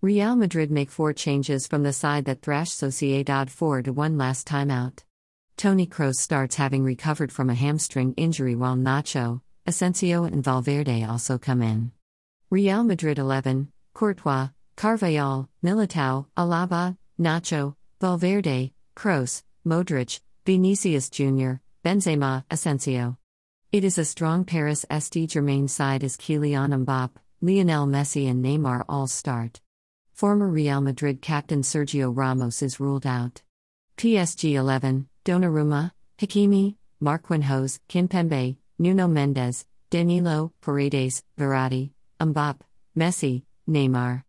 Real Madrid make four changes from the side that thrashed Sociedad 4 to 1 last time out. Toni Kroos starts having recovered from a hamstring injury while Nacho, Asensio, and Valverde also come in. Real Madrid 11, Courtois, Carvajal, Militao, Alaba, Nacho, Valverde, Kroos, Modric, Vinicius Jr., Benzema, Asensio. It is a strong Paris St Germain side as Kylian Mbappe, Lionel Messi, and Neymar all start. Former Real Madrid captain Sergio Ramos is ruled out. PSG 11, Donnarumma, Hakimi, Marquinhos, Kimpembe, Nuno Mendes, Danilo, Paredes, Verratti, Mbappe, Messi, Neymar.